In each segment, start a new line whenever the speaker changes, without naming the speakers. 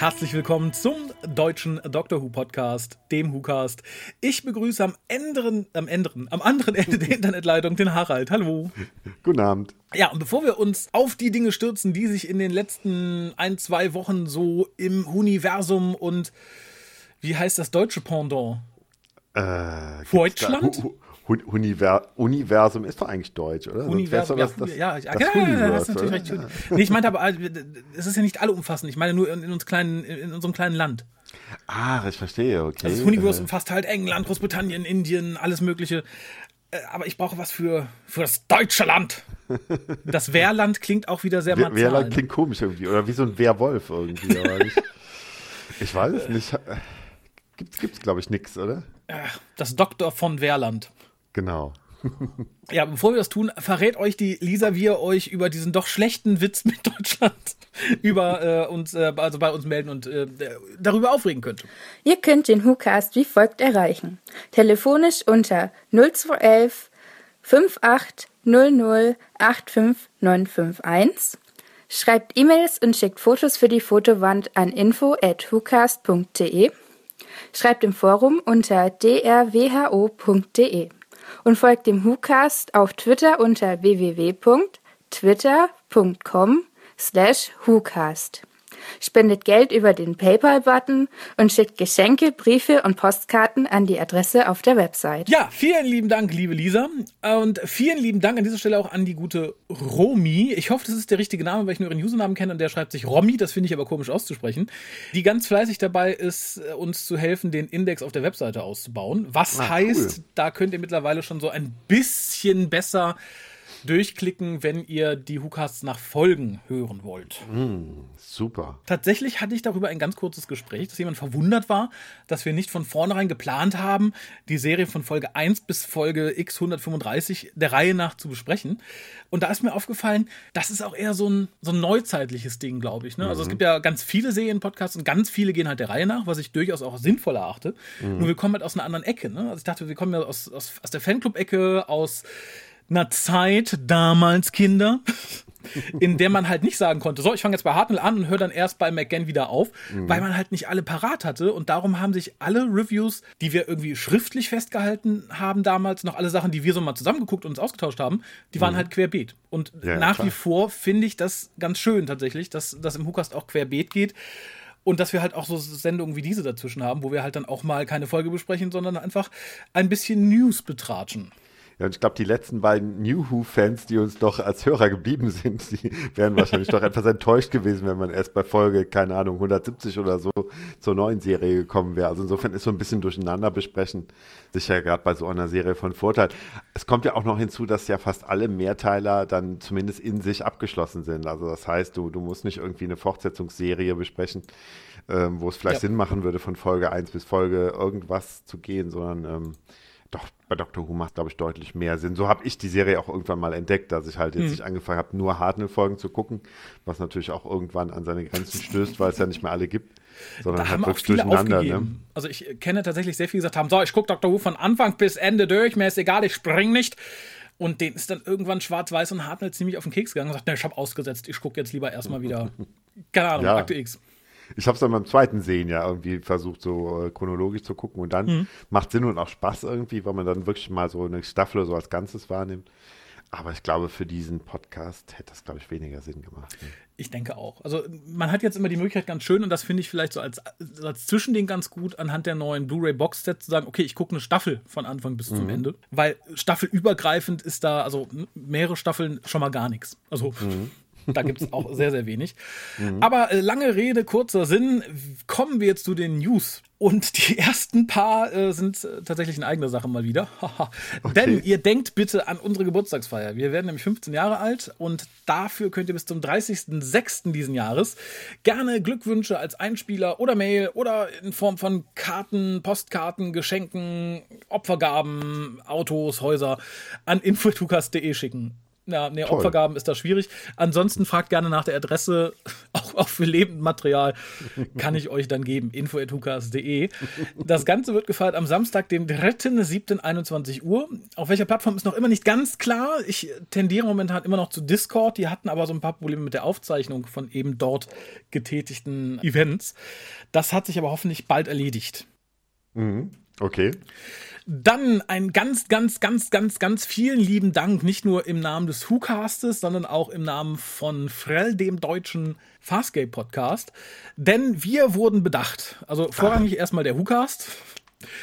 Herzlich willkommen zum deutschen Doctor Who Podcast, dem WhoCast. Ich begrüße am anderen, am anderen, am anderen Ende der Internetleitung den Harald. Hallo.
Guten Abend.
Ja, und bevor wir uns auf die Dinge stürzen, die sich in den letzten ein, zwei Wochen so im Universum und wie heißt das deutsche Pendant?
Äh,
Deutschland?
Hu Univer Universum ist doch eigentlich deutsch, oder?
Universum,
das,
ja,
das,
ja,
das
ja, ja,
Universe,
hast natürlich recht.
oder?
Nee, ich meinte aber, äh, es ist ja nicht alle umfassend. Ich meine nur in, in uns kleinen, in unserem kleinen Land.
Ah, ich verstehe, okay.
Also das Universe
Äh,
umfasst halt England, Großbritannien, Indien, alles Mögliche. Äh, Aber ich brauche was für, für das deutsche Land. Das Wehrland klingt auch wieder sehr martial.
Wehrland klingt komisch irgendwie, oder wie so ein Wehrwolf irgendwie. aber ich, ich weiß es nicht. Gibt's, gibt's glaube ich, nix, oder?
Das Doktor von Wehrland.
Genau.
Ja, bevor wir das tun, verrät euch die Lisa, wie ihr euch über diesen doch schlechten Witz mit Deutschland über äh, uns, äh, also bei uns melden und äh, darüber aufregen könnt.
Ihr könnt den WhoCast wie folgt erreichen. Telefonisch unter 0211 5800 85951. Schreibt E-Mails und schickt Fotos für die Fotowand an info at whocast.de. Schreibt im Forum unter drwho.de und folgt dem WhoCast auf Twitter unter www.twitter.com slash WhoCast. Spendet Geld über den PayPal-Button und schickt Geschenke, Briefe und Postkarten an die Adresse auf der Website.
Ja, vielen lieben Dank, liebe Lisa. Und vielen lieben Dank an dieser Stelle auch an die gute Romi. Ich hoffe, das ist der richtige Name, weil ich nur ihren Usernamen kenne und der schreibt sich Romi. Das finde ich aber komisch auszusprechen. Die ganz fleißig dabei ist, äh, uns zu helfen, den Index auf der Webseite auszubauen. Was
Ah,
heißt,
cool.
da könnt ihr mittlerweile schon so ein bisschen besser durchklicken, wenn ihr die WhoCasts nach Folgen hören wollt.
Super.
Tatsächlich hatte ich darüber ein ganz kurzes Gespräch, dass jemand verwundert war, dass wir nicht von vornherein geplant haben, die Serie von Folge 1 bis Folge X 135 der Reihe nach zu besprechen. Und da ist mir aufgefallen, das ist auch eher so ein, so ein neuzeitliches Ding, glaube ich. Ne? Also es gibt ja ganz viele Serienpodcasts und ganz viele gehen halt der Reihe nach, was ich durchaus auch sinnvoll erachte. Nur wir kommen halt aus einer anderen Ecke. Ne? Also ich dachte, wir kommen ja aus, aus, aus der Fanclub-Ecke, aus einer Zeit, damals Kinder, in der man halt nicht sagen konnte, so, ich fange jetzt bei Hartnell an und höre dann erst bei McGann wieder auf, weil man halt nicht alle parat hatte und darum haben sich alle Reviews, die wir irgendwie schriftlich festgehalten haben damals, noch alle Sachen, die wir so mal zusammengeguckt und uns ausgetauscht haben, die waren halt querbeet. Und
Ja,
nach
klar.
wie vor finde ich das ganz schön tatsächlich, dass das im Hookast auch querbeet geht. Und dass wir halt auch so Sendungen wie diese dazwischen haben, wo wir halt dann auch mal keine Folge besprechen, sondern einfach ein bisschen News betratschen.
Ja, und ich glaube, die letzten beiden New Who-Fans, die uns doch als Hörer geblieben sind, die wären wahrscheinlich doch etwas enttäuscht gewesen, wenn man erst bei Folge, keine Ahnung, 170 oder so zur neuen Serie gekommen wäre. Also insofern ist so ein bisschen durcheinander besprechen sicher gerade bei so einer Serie von Vorteil. Es kommt ja auch noch hinzu, dass ja fast alle Mehrteiler dann zumindest in sich abgeschlossen sind. Also das heißt, du, du musst nicht irgendwie eine Fortsetzungsserie besprechen, ähm, wo es vielleicht
Ja.
Sinn machen würde, von Folge 1 bis Folge irgendwas zu gehen, sondern ähm, doch, bei Doctor Who macht, glaube ich, deutlich mehr Sinn. So habe ich die Serie auch irgendwann mal entdeckt, dass ich halt jetzt nicht angefangen habe, nur Hartnell-Folgen zu gucken, was natürlich auch irgendwann an seine Grenzen stößt, weil es ja nicht mehr alle gibt, sondern
Da
halt wirklich durcheinander. Ne?
Also ich kenne tatsächlich sehr viele, die gesagt haben, so, ich gucke Dr. Who von Anfang bis Ende durch, mir ist egal, ich spring nicht. Und denen ist dann irgendwann schwarz-weiß und Hartnell ziemlich auf den Keks gegangen und sagt, ne, ich habe ausgesetzt, ich gucke jetzt lieber erstmal wieder, keine Ahnung,
Ja.
Akte X.
Ich habe es dann beim zweiten Sehen ja irgendwie versucht, so äh, chronologisch zu gucken und dann
Mhm.
macht Sinn und auch Spaß irgendwie, weil man dann wirklich mal so eine Staffel so als Ganzes wahrnimmt. Aber ich glaube, für diesen Podcast hätte das, glaube ich, weniger Sinn gemacht. Ne?
Ich denke auch. Also man hat jetzt immer die Möglichkeit ganz schön und das finde ich vielleicht so als, als Zwischending ganz gut anhand der neuen Blu-ray Box-Set zu sagen, okay, ich gucke eine Staffel von Anfang bis zum Ende, weil staffelübergreifend ist da, also mehrere Staffeln schon mal gar nichts. Also da gibt es auch sehr, sehr wenig. Aber äh, lange Rede, kurzer Sinn, kommen wir jetzt zu den News. Und die ersten paar äh, sind äh, tatsächlich eine eigene Sache mal wieder. Denn ihr denkt bitte an unsere Geburtstagsfeier. Wir werden nämlich 15 Jahre alt und dafür könnt ihr bis zum 30.06. diesen Jahres gerne Glückwünsche als Einspieler oder Mail oder in Form von Karten, Postkarten, Geschenken, Opfergaben, Autos, Häuser an info.tukas.de schicken. Ja, nee,
Toll.
Opfergaben ist da schwierig. Ansonsten fragt gerne nach der Adresse, auch auch, für Lebendmaterial kann ich euch dann geben. info.hukas.de. Das Ganze wird gefeiert am Samstag, dem 3.7.21 Uhr. Auf welcher Plattform ist noch immer nicht ganz klar. Ich tendiere momentan immer noch zu Discord. Die hatten aber so ein paar Probleme mit der Aufzeichnung von eben dort getätigten Events. Das hat sich aber hoffentlich bald erledigt.
Mhm. Okay.
Dann ein ganz, ganz, ganz, ganz, ganz vielen lieben Dank, nicht nur im Namen des WhoCastes, sondern auch im Namen von Frell, dem deutschen Farscape-Podcast. Denn wir wurden bedacht. Also vorrangig ah. erstmal der WhoCast.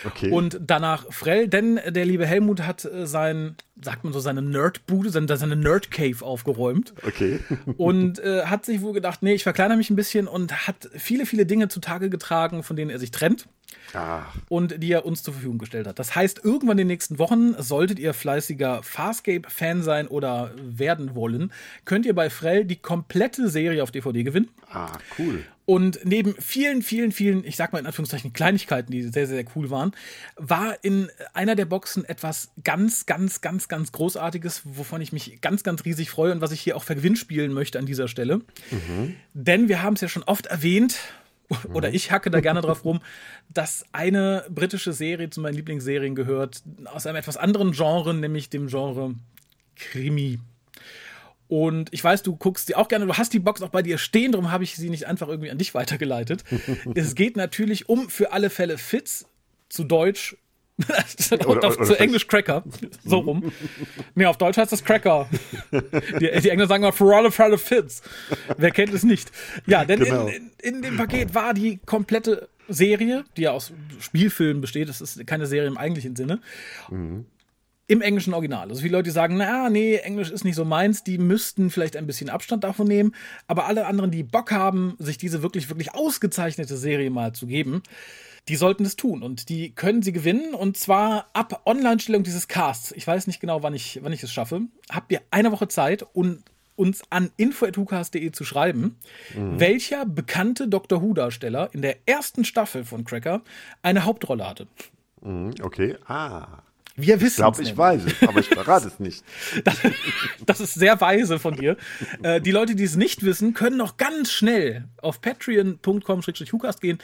Okay. Und danach Frell, denn der liebe Helmut hat äh, sein, sagt man so, seine Nerdbude, seine, seine Nerd-Cave aufgeräumt.
Okay.
und äh, hat sich wohl gedacht, nee, ich verkleinere mich ein bisschen und hat viele, viele Dinge zutage getragen, von denen er sich trennt. Ach. Und die er uns zur Verfügung gestellt hat. Das heißt, irgendwann in den nächsten Wochen, solltet ihr fleißiger Farscape-Fan sein oder werden wollen, könnt ihr bei Frell die komplette Serie auf DVD gewinnen.
Ah, cool.
Und neben vielen, vielen, vielen, ich sag mal in Anführungszeichen Kleinigkeiten, die sehr, sehr cool waren, war in einer der Boxen etwas ganz, ganz, ganz, ganz Großartiges, wovon ich mich ganz, ganz riesig freue und was ich hier auch vergewinnspielen möchte an dieser Stelle. Mhm. Denn wir haben es ja schon oft erwähnt, oder ich hacke da gerne drauf rum, dass eine britische Serie zu meinen Lieblingsserien gehört, aus einem etwas anderen Genre, nämlich dem Genre Krimi. Und ich weiß, du guckst die auch gerne, du hast die Box auch bei dir stehen, darum habe ich sie nicht einfach irgendwie an dich weitergeleitet. es geht natürlich um für alle Fälle Fits, zu Deutsch oder, auf, zu Englisch Cracker. So rum. nee, auf Deutsch heißt das Cracker. Die, die Engländer sagen mal for all of all fits. Wer kennt es nicht? Ja, denn genau. in, in, in, dem Paket war die komplette Serie, die ja aus Spielfilmen besteht, das ist keine Serie im eigentlichen Sinne. Mhm. Im englischen Original. Also viele Leute sagen, na, nee, Englisch ist nicht so meins, die müssten vielleicht ein bisschen Abstand davon nehmen. Aber alle anderen, die Bock haben, sich diese wirklich, wirklich ausgezeichnete Serie mal zu geben, die sollten es tun und die können sie gewinnen und zwar ab Online-Stellung dieses Casts. Ich weiß nicht genau, wann ich, wann ich es schaffe. Habt ihr eine Woche Zeit und uns an info.hucast.de zu schreiben, mhm. welcher bekannte Doctor Who-Darsteller in der ersten Staffel von Cracker eine Hauptrolle hatte.
Mhm, okay, ah.
Wir wissen
Ich glaube, ich weiß es, aber ich verrate es nicht.
Das, das, ist sehr weise von dir. Äh, die Leute, die es nicht wissen, können noch ganz schnell auf patreon.com-hucast gehen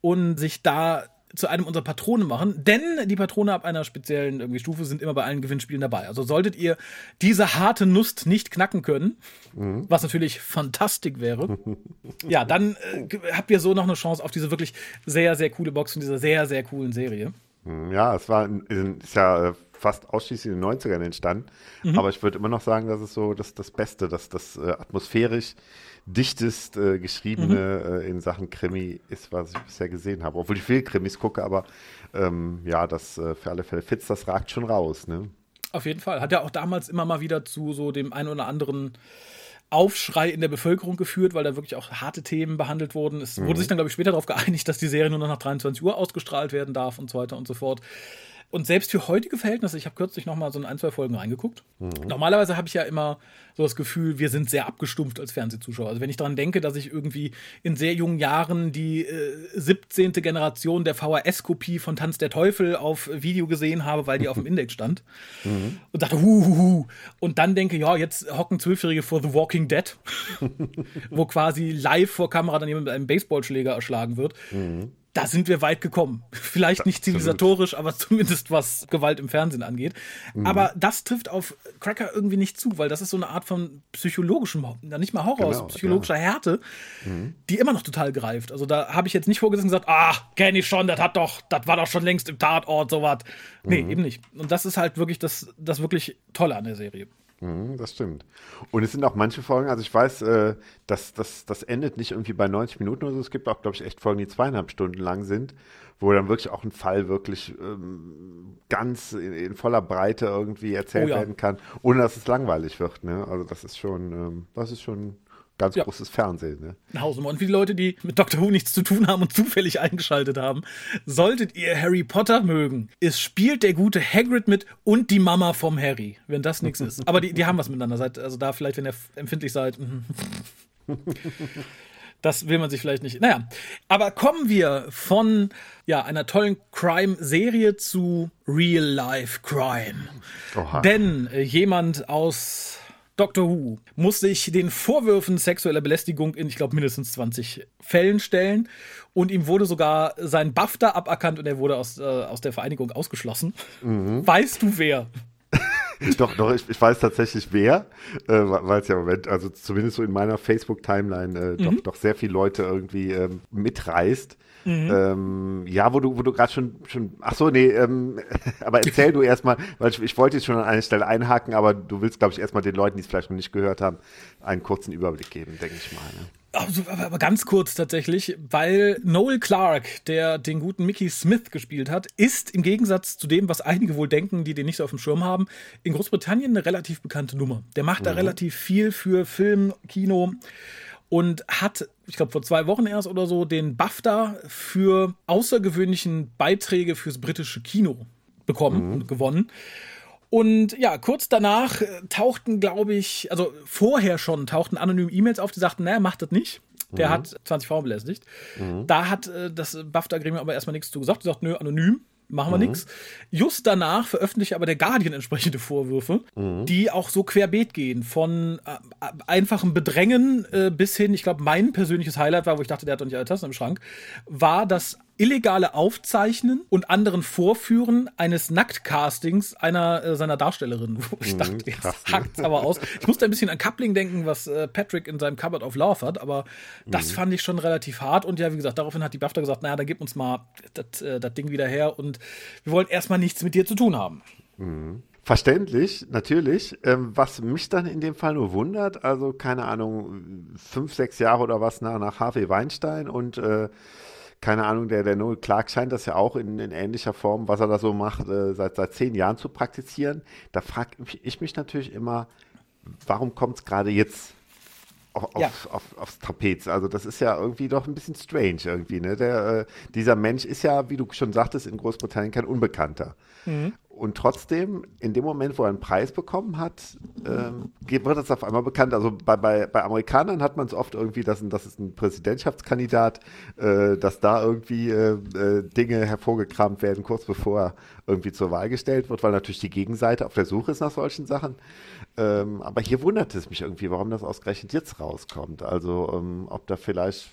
und sich da zu einem unserer Patrone machen, denn die Patrone ab einer speziellen irgendwie Stufe sind immer bei allen Gewinnspielen dabei. Also solltet ihr diese harte Nuss nicht knacken können, mhm. was natürlich fantastisch wäre, ja, dann äh, habt ihr so noch eine Chance auf diese wirklich sehr, sehr coole Box von dieser sehr, sehr coolen Serie.
Mhm, ja, es war ist ja äh, fast ausschließlich in den 90ern entstanden, mhm. aber ich würde immer noch sagen, dass es so das, das Beste, dass das äh, atmosphärisch dichtest äh, geschriebene mhm. äh, in Sachen Krimi ist, was ich bisher gesehen habe. Obwohl ich viel Krimis gucke, aber ähm, ja, das äh, für alle Fälle Fitz, das ragt schon raus, ne?
Auf jeden Fall. Hat ja auch damals immer mal wieder zu so dem einen oder anderen Aufschrei in der Bevölkerung geführt, weil da wirklich auch harte Themen behandelt wurden. Es mhm. wurde sich dann, glaube ich, später darauf geeinigt, dass die Serie nur noch nach 23 Uhr ausgestrahlt werden darf und so weiter und so fort. Und selbst für heutige Verhältnisse, ich habe kürzlich noch mal so in ein, zwei Folgen reingeguckt. Mhm. Normalerweise habe ich ja immer so das Gefühl, wir sind sehr abgestumpft als Fernsehzuschauer. Also wenn ich daran denke, dass ich irgendwie in sehr jungen Jahren die äh, 17. Generation der VHS-Kopie von Tanz der Teufel auf Video gesehen habe, weil die auf dem Index stand. Mhm. Und dachte, hu, hu, hu. Und dann denke, ja, jetzt hocken Zwölfjährige vor The Walking Dead, wo quasi live vor Kamera dann jemand mit einem Baseballschläger erschlagen wird. Mhm da sind wir weit gekommen. Vielleicht nicht zivilisatorisch, aber zumindest was Gewalt im Fernsehen angeht. Mhm. Aber das trifft auf Cracker irgendwie nicht zu, weil das ist so eine Art von psychologischem, nicht mal Horror, genau, psychologischer ja. Härte, mhm. die immer noch total greift. Also da habe ich jetzt nicht vorgesessen und gesagt, ah, kenne ich schon, das hat doch, das war doch schon längst im Tatort, sowas. Nee, mhm. eben nicht. Und das ist halt wirklich das, das wirklich Tolle an der Serie.
Mhm, das stimmt. Und es sind auch manche Folgen, also ich weiß, äh, dass das, das endet nicht irgendwie bei 90 Minuten oder so. Es gibt auch, glaube ich, echt Folgen, die zweieinhalb Stunden lang sind, wo dann wirklich auch ein Fall wirklich ähm, ganz in, in, voller Breite irgendwie erzählt oh ja. werden kann, ohne dass es langweilig wird. Ne? Also das ist schon, ähm, das ist schon ganz ja. großes Fernsehen. Ne?
Eine Hausnummer. Und für die Leute, die mit Doctor Who nichts zu tun haben und zufällig eingeschaltet haben, solltet ihr Harry Potter mögen, es spielt der gute Hagrid mit und die Mama vom Harry, wenn das nichts ist. Aber die, die haben was miteinander. Seid, also da vielleicht, wenn ihr empfindlich seid. Mhm. Das will man sich vielleicht nicht. Naja, aber kommen wir von ja, einer tollen Crime-Serie zu Real-Life Crime. Oha. Denn äh, jemand aus Doctor Who muss sich den Vorwürfen sexueller Belästigung in, ich glaube, mindestens 20 Fällen stellen. Und ihm wurde sogar sein BAFTA aberkannt und er wurde aus, äh, aus der Vereinigung ausgeschlossen. Mhm. Weißt du wer?
doch, doch, ich, ich, weiß tatsächlich wer, äh, weil es ja im Moment, also zumindest so in meiner Facebook-Timeline äh, mhm. doch, doch sehr viele Leute irgendwie ähm, mitreißt. Mhm. Ähm, ja, wo du, wo du gerade schon, schon, ach so, nee, ähm, aber erzähl du erstmal, weil ich, ich wollte jetzt schon an einer Stelle einhaken, aber du willst, glaube ich, erstmal den Leuten, die es vielleicht noch nicht gehört haben, einen kurzen Überblick geben, denke ich mal. Ne?
Also, aber ganz kurz tatsächlich, weil Noel Clark, der den guten Mickey Smith gespielt hat, ist im Gegensatz zu dem, was einige wohl denken, die den nicht so auf dem Schirm haben, in Großbritannien eine relativ bekannte Nummer. Der macht mhm. da relativ viel für Film, Kino und hat, ich glaube, vor zwei Wochen erst oder so den BAFTA für außergewöhnlichen Beiträge fürs britische Kino bekommen mhm. und gewonnen. Und ja, kurz danach äh, tauchten, glaube ich, also vorher schon tauchten anonym E-Mails auf, die sagten, naja, macht das nicht. Der mhm. hat 20 Frauen belästigt. Mhm. Da hat äh, das BAFTA-Gremium aber erstmal nichts zu gesagt. Die sagt, nö, anonym machen wir mhm. nichts. Just danach veröffentlichte aber der Guardian entsprechende Vorwürfe, mhm. die auch so querbeet gehen. Von äh, einfachem Bedrängen äh, bis hin, ich glaube, mein persönliches Highlight war, wo ich dachte, der hat doch nicht alle Tassen im Schrank, war das illegale Aufzeichnen und anderen Vorführen eines Nacktcastings einer äh, seiner Darstellerinnen, wo ich mhm, dachte, jetzt hackt's aber aus. Ich musste ein bisschen an Coupling denken, was äh, Patrick in seinem Cupboard of Love hat, aber mhm. das fand ich schon relativ hart und ja, wie gesagt, daraufhin hat die BAFTA gesagt, naja, dann gib uns mal das äh, Ding wieder her und wir wollen erstmal nichts mit dir zu tun haben.
Mhm. Verständlich, natürlich. Ähm, was mich dann in dem Fall nur wundert, also keine Ahnung, fünf, sechs Jahre oder was nach, nach Harvey Weinstein und äh, keine Ahnung, der, der Noel Clark scheint das ja auch in, in ähnlicher Form, was er da so macht, äh, seit, seit zehn Jahren zu praktizieren. Da frage ich mich natürlich immer, warum kommt es gerade jetzt auf, ja. auf, auf, aufs Trapez? Also das ist ja irgendwie doch ein bisschen strange irgendwie. Ne? Der, äh, dieser Mensch ist ja, wie du schon sagtest, in Großbritannien kein Unbekannter. Mhm. Und trotzdem, in dem Moment, wo er einen Preis bekommen hat, ähm, wird das auf einmal bekannt. Also bei, bei, bei Amerikanern hat man es oft irgendwie, dass das ist ein Präsidentschaftskandidat, äh, dass da irgendwie äh, äh, Dinge hervorgekramt werden, kurz bevor er irgendwie zur Wahl gestellt wird, weil natürlich die Gegenseite auf der Suche ist nach solchen Sachen. Ähm, aber hier wundert es mich irgendwie, warum das ausgerechnet jetzt rauskommt. Also ähm, ob da vielleicht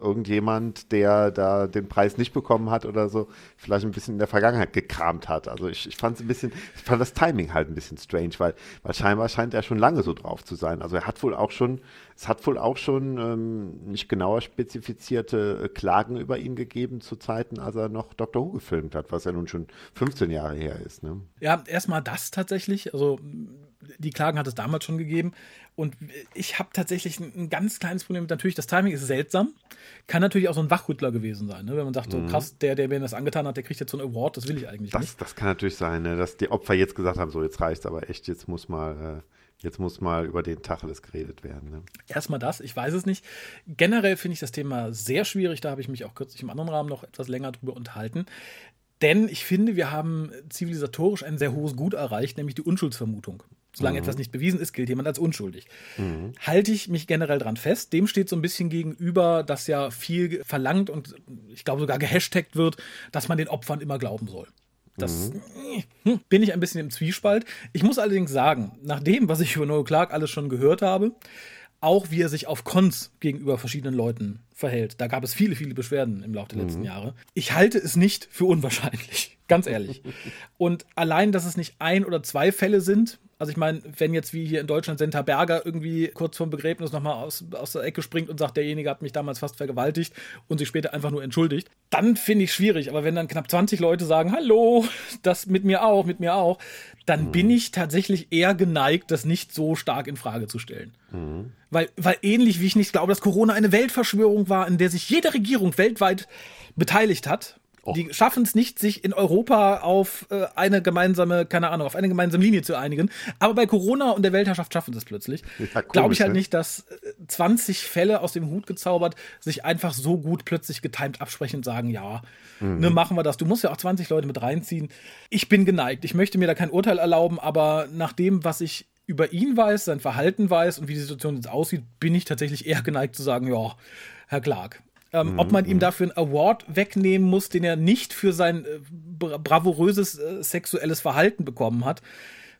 irgendjemand, der da den Preis nicht bekommen hat oder so, vielleicht ein bisschen in der Vergangenheit gekramt hat. Also ich, ich fand es ein bisschen, ich fand das Timing halt ein bisschen strange, weil, weil scheinbar scheint er schon lange so drauf zu sein. Also er hat wohl auch schon, es hat wohl auch schon ähm, nicht genauer spezifizierte äh, Klagen über ihn gegeben zu Zeiten, als er noch Dr. Who gefilmt hat, was ja nun schon 15 Jahre her ist. Ne?
Ja, erstmal das tatsächlich. Also die Klagen hat es damals schon gegeben. Und ich habe tatsächlich ein, ganz kleines Problem. Natürlich, das Timing ist seltsam. Kann natürlich auch so ein Wachrüttler gewesen sein. Ne? Wenn man sagt, so mhm. krass, der, der mir das angetan hat, der kriegt jetzt so einen Award. Das will ich eigentlich
das,
nicht.
Das kann natürlich sein, ne? dass die Opfer jetzt gesagt haben, so jetzt reicht aber echt, jetzt muss mal. Äh Jetzt muss mal über den Tacheles geredet werden. Ne?
Erstmal das, ich weiß es nicht. Generell finde ich das Thema sehr schwierig. Da habe ich mich auch kürzlich im anderen Rahmen noch etwas länger drüber unterhalten. Denn ich finde, wir haben zivilisatorisch ein sehr hohes Gut erreicht, nämlich die Unschuldsvermutung. Solange mhm. etwas nicht bewiesen ist, gilt jemand als unschuldig. Mhm. Halte ich mich generell dran fest. Dem steht so ein bisschen gegenüber, dass ja viel verlangt und ich glaube sogar gehashtagt wird, dass man den Opfern immer glauben soll. Das mhm. bin ich ein bisschen im Zwiespalt. Ich muss allerdings sagen, nach dem, was ich über Noel Clark alles schon gehört habe, auch wie er sich auf Cons gegenüber verschiedenen Leuten verhält. Da gab es viele, viele Beschwerden im Laufe der mhm. letzten Jahre. Ich halte es nicht für unwahrscheinlich, ganz ehrlich. Und allein, dass es nicht ein oder zwei Fälle sind, also ich meine, wenn jetzt wie hier in Deutschland Senta Berger irgendwie kurz vorm Begräbnis nochmal aus, aus der Ecke springt und sagt, derjenige hat mich damals fast vergewaltigt und sich später einfach nur entschuldigt, dann finde ich schwierig. Aber wenn dann knapp 20 Leute sagen, hallo, das mit mir auch, mit mir auch, dann mhm. bin ich tatsächlich eher geneigt, das nicht so stark in Frage zu stellen. Mhm. Weil, weil ähnlich wie ich nicht glaube, dass Corona eine Weltverschwörung war, in der sich jede Regierung weltweit beteiligt hat, Och. Die schaffen es nicht, sich in Europa auf äh, eine gemeinsame, keine Ahnung, auf eine gemeinsame Linie zu einigen. Aber bei Corona und der Weltherrschaft schaffen sie es plötzlich. Ja, Glaube ich halt ne? nicht, dass 20 äh, Fälle aus dem Hut gezaubert sich einfach so gut plötzlich getimt absprechen und sagen, ja, mhm. ne, machen wir das. Du musst ja auch 20 Leute mit reinziehen. Ich bin geneigt. Ich möchte mir da kein Urteil erlauben, aber nach dem, was ich über ihn weiß, sein Verhalten weiß und wie die Situation jetzt aussieht, bin ich tatsächlich eher geneigt zu sagen, ja, Herr Clark, ähm, mhm. Ob man ihm mhm. dafür einen Award wegnehmen muss, den er nicht für sein äh, bravouröses äh, sexuelles Verhalten bekommen hat,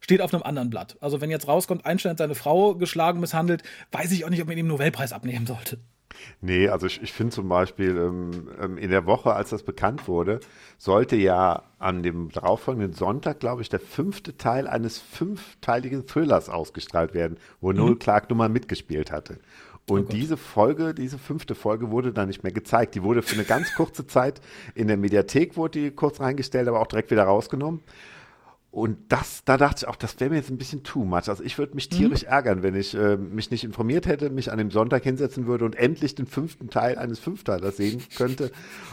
steht auf einem anderen Blatt. Also wenn jetzt rauskommt, Einstein hat seine Frau geschlagen, misshandelt, weiß ich auch nicht, ob man ihm den Nobelpreis abnehmen sollte.
Nee, also ich, ich finde zum Beispiel ähm, ähm, in der Woche, als das bekannt wurde, sollte ja an dem darauffolgenden Sonntag, glaube ich, der fünfte Teil eines fünfteiligen Thrillers ausgestrahlt werden, wo mhm. Noel Clark nun mal mitgespielt hatte. Und oh diese Folge, diese fünfte Folge wurde dann nicht mehr gezeigt. Die wurde für eine ganz kurze Zeit in der Mediathek wurde die kurz reingestellt, aber auch direkt wieder rausgenommen. Und das, da dachte ich auch, das wäre mir jetzt ein bisschen too much. Also ich würde mich mhm. tierisch mhm. ärgern, wenn ich äh, mich nicht informiert hätte, mich an dem Sonntag hinsetzen würde und endlich den fünften Teil eines Fünfteilers sehen könnte.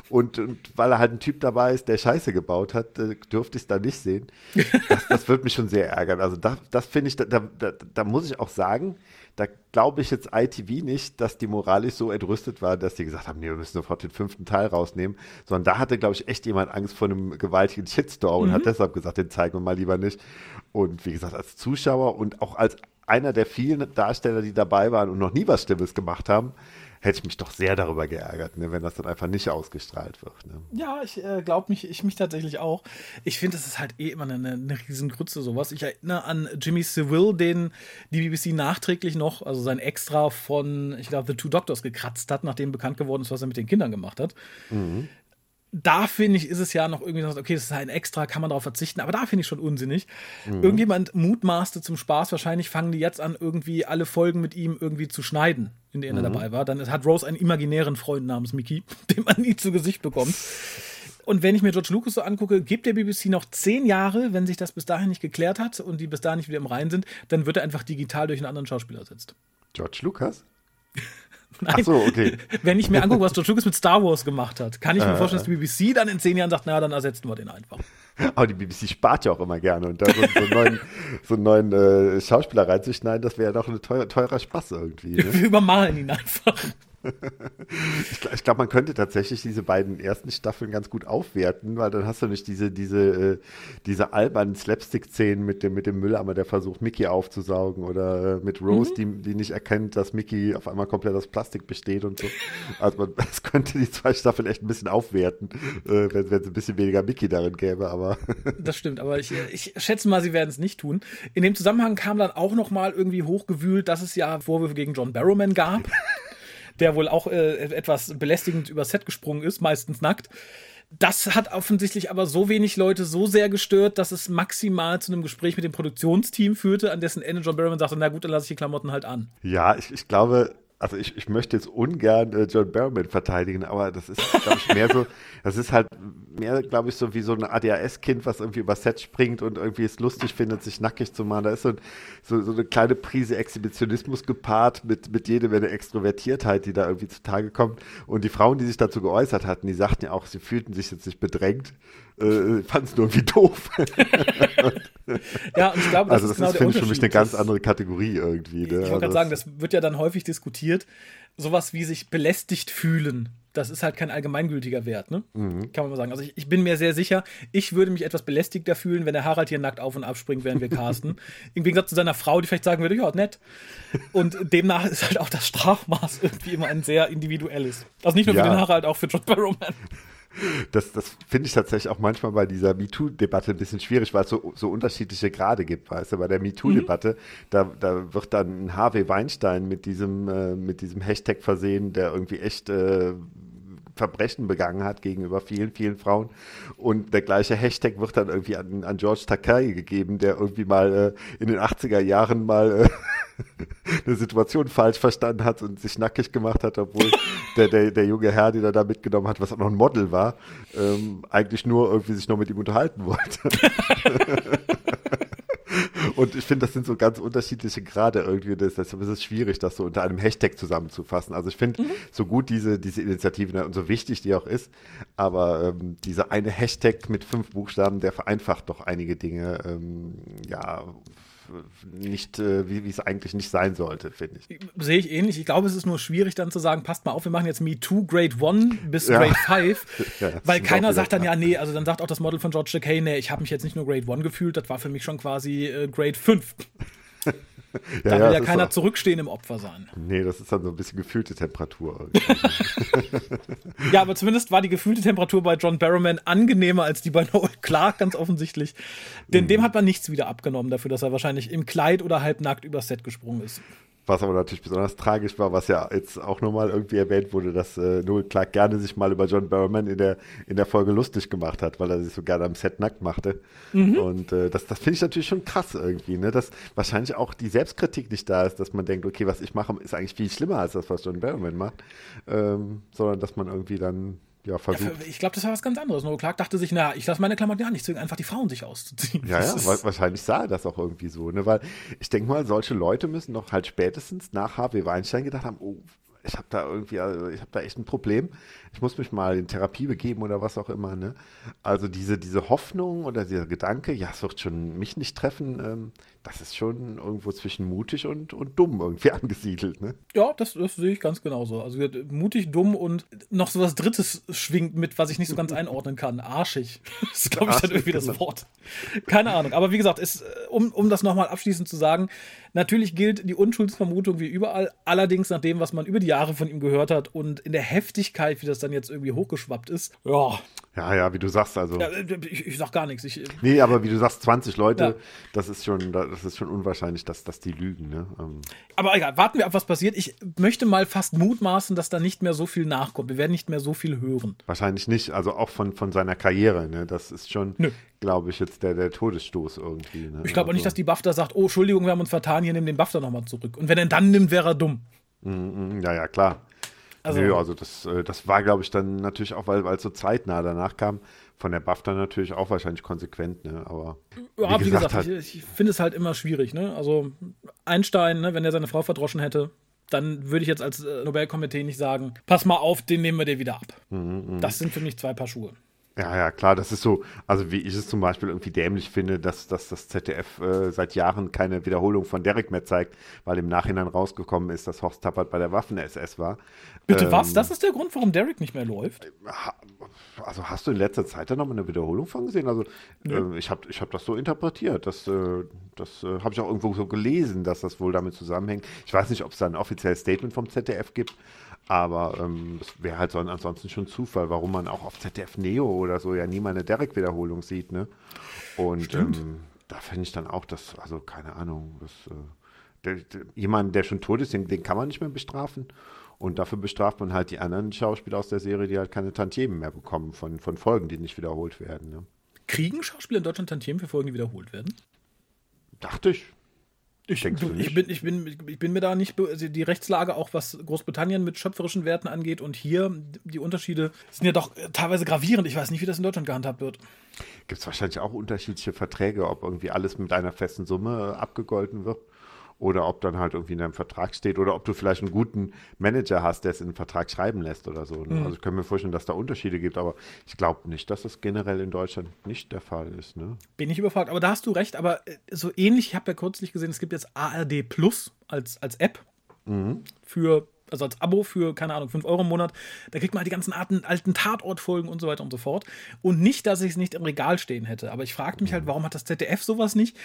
Und, und weil er halt ein Typ dabei ist, der Scheiße gebaut hat, äh, dürfte ich es da nicht sehen. Das, das würde mich schon sehr ärgern. Also da, das finde ich, da, da, da muss ich auch sagen, da glaube ich jetzt ITV nicht, dass die moralisch so entrüstet war, dass die gesagt haben, nee, wir müssen sofort den fünften Teil rausnehmen, sondern da hatte, glaube ich, echt jemand Angst vor einem gewaltigen Shitstorm mhm. und hat deshalb gesagt, den zeigen wir mal lieber nicht. Und wie gesagt, als Zuschauer und auch als einer der vielen Darsteller, die dabei waren und noch nie was Stimmes gemacht haben, hätte ich mich doch sehr darüber geärgert, ne, wenn das dann einfach nicht ausgestrahlt wird. Ne?
Ja, ich äh, glaube mich, ich mich tatsächlich auch. Ich finde, das ist halt eh immer eine, eine Riesengrütze, sowas. Ich erinnere an Jimmy Seville, den die BBC nachträglich noch, also sein Extra von, ich glaube, The Two Doctors gekratzt hat, nachdem bekannt geworden ist, was er mit den Kindern gemacht hat. Mhm da finde ich, ist es ja noch irgendwie so, okay, das ist ein Extra, kann man darauf verzichten, aber da finde ich schon unsinnig. Mhm. Irgendjemand mutmaßte zum Spaß, wahrscheinlich fangen die jetzt an, irgendwie alle Folgen mit ihm irgendwie zu schneiden, in denen mhm. er dabei war. Dann hat Rose einen imaginären Freund namens Mickey, den man nie zu Gesicht bekommt. Und wenn ich mir George Lucas so angucke, gibt der BBC noch zehn Jahre, wenn sich das bis dahin nicht geklärt hat und die bis dahin nicht wieder im Reinen sind, dann wird er einfach digital durch einen anderen Schauspieler ersetzt.
George Lucas?
Nein. Ach so, okay. Wenn ich mir angucke, was George Lucas mit Star Wars gemacht hat, kann ich mir äh, vorstellen, dass die BBC dann in zehn Jahren sagt, naja, dann ersetzen wir den einfach.
Aber die BBC spart ja auch immer gerne. Und da so, so einen neuen, so einen neuen äh, Schauspieler reinzuschneiden, das wäre ja doch ein teuer, teurer Spaß irgendwie. Ne?
Wir übermalen ihn einfach
ich glaube, glaub, man könnte tatsächlich diese beiden ersten Staffeln ganz gut aufwerten, weil dann hast du nicht diese, diese, äh, diese albernen Slapstick-Szenen mit dem, mit dem Mülleimer, der versucht, Mickey aufzusaugen oder äh, mit Rose, mhm. die, die nicht erkennt, dass Mickey auf einmal komplett aus Plastik besteht und so. Also man, das könnte die zwei Staffeln echt ein bisschen aufwerten, äh, wenn es ein bisschen weniger Mickey darin gäbe, aber.
das stimmt, aber ich, ich schätze mal, sie werden es nicht tun. In dem Zusammenhang kam dann auch noch mal irgendwie hochgewühlt, dass es ja Vorwürfe gegen John Barrowman gab der wohl auch äh, etwas belästigend über Set gesprungen ist, meistens nackt. Das hat offensichtlich aber so wenig Leute so sehr gestört, dass es maximal zu einem Gespräch mit dem Produktionsteam führte, an dessen Ende John Barrowman sagte, na gut, dann lasse ich die Klamotten halt an.
Ja, ich, ich glaube, also ich, ich möchte jetzt ungern äh, John Barrowman verteidigen, aber das ist, glaube ich, mehr so, das ist halt mehr, glaube ich, so wie so ein ADHS-Kind, was irgendwie über Set springt und irgendwie es lustig findet, sich nackig zu machen. Da ist so, so, so eine kleine Prise Exhibitionismus gepaart mit, mit jede Menge Extrovertiertheit, die da irgendwie zutage kommt. Und die Frauen, die sich dazu geäußert hatten, die sagten ja auch, sie fühlten sich jetzt nicht bedrängt, äh, fanden es nur irgendwie doof.
ja, und ich glaube,
das also das ist, genau ist finde ich, für mich eine ganz andere Kategorie irgendwie.
Ne? Ich wollte gerade sagen, das wird ja dann häufig diskutiert. Sowas wie sich belästigt fühlen das ist halt kein allgemeingültiger Wert, ne? Mhm. Kann man mal sagen. Also ich, ich, bin mir sehr sicher, ich würde mich etwas belästigter fühlen, wenn der Harald hier nackt auf und abspringt, während wir casten. Im Gegensatz zu seiner Frau, die vielleicht sagen würde, ja, nett. Und demnach ist halt auch das Strafmaß irgendwie immer ein sehr individuelles. Also nicht nur ja. für den Harald, auch für John Barrowman.
Das, das finde ich tatsächlich auch manchmal bei dieser MeToo-Debatte ein bisschen schwierig, weil es so, so unterschiedliche Grade gibt, weißt du, bei der MeToo-Debatte, mhm. da, da wird dann Harvey Weinstein mit diesem, äh, mit diesem Hashtag versehen, der irgendwie echt äh, Verbrechen begangen hat gegenüber vielen, vielen Frauen. Und der gleiche Hashtag wird dann irgendwie an, an George Takei gegeben, der irgendwie mal äh, in den 80er Jahren mal äh, eine Situation falsch verstanden hat und sich nackig gemacht hat, obwohl der, der, der junge Herr, den er da mitgenommen hat, was auch noch ein Model war, ähm, eigentlich nur irgendwie sich noch mit ihm unterhalten wollte. Und ich finde, das sind so ganz unterschiedliche Grade irgendwie. Deshalb ist es schwierig, das so unter einem Hashtag zusammenzufassen. Also ich finde, mhm. so gut diese, diese Initiative und so wichtig die auch ist, aber ähm, dieser eine Hashtag mit fünf Buchstaben, der vereinfacht doch einige Dinge, ähm, ja, nicht, äh, wie es eigentlich nicht sein sollte, finde ich.
Sehe ich ähnlich. Ich glaube, es ist nur schwierig dann zu sagen, passt mal auf, wir machen jetzt Me Too Grade 1 bis ja. Grade 5, ja, weil keiner sagt dann, ja, nee, also dann sagt auch das Model von George Takei, nee, ich habe mich jetzt nicht nur Grade 1 gefühlt, das war für mich schon quasi äh, Grade 5. da
ja,
will ja keiner
auch-
zurückstehen im Opfer sein.
Nee, das ist dann so ein bisschen gefühlte Temperatur.
Ja, aber zumindest war die gefühlte Temperatur bei John Barrowman angenehmer als die bei Noel Clark, ganz offensichtlich. Denn dem hat man nichts wieder abgenommen dafür, dass er wahrscheinlich im Kleid oder halbnackt übers Set gesprungen ist.
Was aber natürlich besonders tragisch war, was ja jetzt auch nochmal irgendwie erwähnt wurde, dass äh, Noel Clark gerne sich mal über John Barrowman in der, in der Folge lustig gemacht hat, weil er sich so gerne am Set nackt machte. Und äh, das, das finde ich natürlich schon krass irgendwie, ne? dass wahrscheinlich auch die Selbstkritik nicht da ist, dass man denkt, okay, was ich mache, ist eigentlich viel schlimmer als das, was John Barrowman macht, ähm, sondern dass man irgendwie dann ja versucht.
Ich glaube, das war was ganz anderes. Noel Clark dachte sich, na, ich lasse meine Klamotten ja nicht zwingen, einfach die Frauen sich auszuziehen.
Ja, ja, wahrscheinlich sah er das auch irgendwie so, ne? Weil ich denke mal, solche Leute müssen doch halt spätestens nach Harvey Weinstein gedacht haben, oh, ich habe da irgendwie, also ich habe da echt ein Problem. Ich muss mich mal in Therapie begeben oder was auch immer, ne? Also diese, diese Hoffnung oder dieser Gedanke, ja, es wird schon mich nicht treffen, ähm, das ist schon irgendwo zwischen mutig und, und dumm irgendwie angesiedelt, ne?
Ja, das, das sehe ich ganz genauso. Also mutig, dumm und noch so was Drittes schwingt mit, was ich nicht so ganz einordnen kann. Arschig. Das ist, glaube ich, dann irgendwie das
genau.
Wort. Keine Ahnung. Aber wie gesagt, ist, äh, um, um das nochmal abschließend zu sagen, natürlich gilt die Unschuldsvermutung wie überall. Allerdings nach dem, was man über die Jahre von ihm gehört hat und in der Heftigkeit, wie das dann jetzt irgendwie hochgeschwappt ist. Ja,
Ja, ja, wie du sagst, also.
ja, ich, ich sag gar nichts. Ich,
Nee, aber wie du sagst, 20 Leute,
Ja.
das ist schon, das ist schon unwahrscheinlich, dass, dass die lügen, ne? Ähm,
Aber egal, warten wir ab, was passiert. Ich möchte mal fast mutmaßen, dass da nicht mehr so viel nachkommt. Wir werden nicht mehr so viel hören.
Wahrscheinlich nicht, also auch von, von seiner Karriere, ne? Das ist schon, glaube ich, jetzt der, der Todesstoß irgendwie. Ne?
Ich glaube auch nicht, dass
also,
die BAFTA sagt, oh, Entschuldigung, wir haben uns vertan, hier nimm den BAFTA nochmal zurück. Und wenn er dann nimmt, wäre er dumm.
Mm, Ja, ja, klar.
Also-
Nö, also das, äh, das war, glaube ich, dann natürlich auch, weil weil es so zeitnah danach kam, von der BAFTA natürlich auch wahrscheinlich konsequent, ne? Aber
Ja, wie gesagt,
halt,
ich, ich finde es halt immer schwierig. Ne? Also Einstein, ne, wenn er seine Frau verdroschen hätte, dann würde ich jetzt als äh, Nobelkomitee nicht sagen, pass mal auf, den nehmen wir dir wieder ab.
Mhm,
Das sind für mich zwei Paar Schuhe.
Ja, ja, klar, das ist so, also wie ich es zum Beispiel irgendwie dämlich finde, dass, dass das ZDF äh, seit Jahren keine Wiederholung von Derek mehr zeigt, weil im Nachhinein rausgekommen ist, dass Horst Tappert bei der Waffen-SS war.
Bitte
Ähm,
was? Das ist der Grund, warum Derek nicht mehr läuft?
Ha- Also hast du in letzter Zeit da nochmal eine Wiederholung von gesehen? Also äh, ich habe ich hab das so interpretiert. Das, äh, das äh, habe ich auch irgendwo so gelesen, dass das wohl damit zusammenhängt. Ich weiß nicht, ob es da ein offizielles Statement vom ZDF gibt, aber ähm, das wäre halt so ansonsten schon Zufall, warum man auch auf ZDF Neo oder so ja nie mal eine Derek-Wiederholung sieht. Ne? Und ähm, da finde ich dann auch, dass, also keine Ahnung, das, äh, der, der, jemand, der schon tot ist, den, den kann man nicht mehr bestrafen. Und dafür bestraft man halt die anderen Schauspieler aus der Serie, die halt keine Tantiemen mehr bekommen von, von Folgen, die nicht wiederholt werden. Ne?
Kriegen Schauspieler in Deutschland Tantiemen für Folgen, die wiederholt werden?
Dachte ich.
Ich,
Denkst du
ich,
nicht?
bin, ich, bin, ich bin mir da nicht, also die Rechtslage, auch was Großbritannien mit schöpferischen Werten angeht und hier, die Unterschiede sind ja doch äh, teilweise gravierend. Ich weiß nicht, wie das in Deutschland gehandhabt wird.
Gibt es wahrscheinlich auch unterschiedliche Verträge, ob irgendwie alles mit einer festen Summe abgegolten wird oder ob dann halt irgendwie in einem Vertrag steht oder ob du vielleicht einen guten Manager hast, der es in den Vertrag schreiben lässt oder so. Ne? Also ich kann mir vorstellen, dass da Unterschiede gibt, aber ich glaube nicht, dass das generell in Deutschland nicht der Fall ist. Ne?
Bin ich überfragt. Aber da hast du recht. Aber äh, so ähnlich, ich habe ja kürzlich gesehen, es gibt jetzt ARD Plus als, als App für, also als Abo für, keine Ahnung, 5 Euro im Monat. Da kriegt man halt die ganzen Arten, alten Tatortfolgen und so weiter und so fort. Und nicht, dass ich es nicht im Regal stehen hätte. Aber ich fragte mich halt, warum hat das ZDF sowas nicht?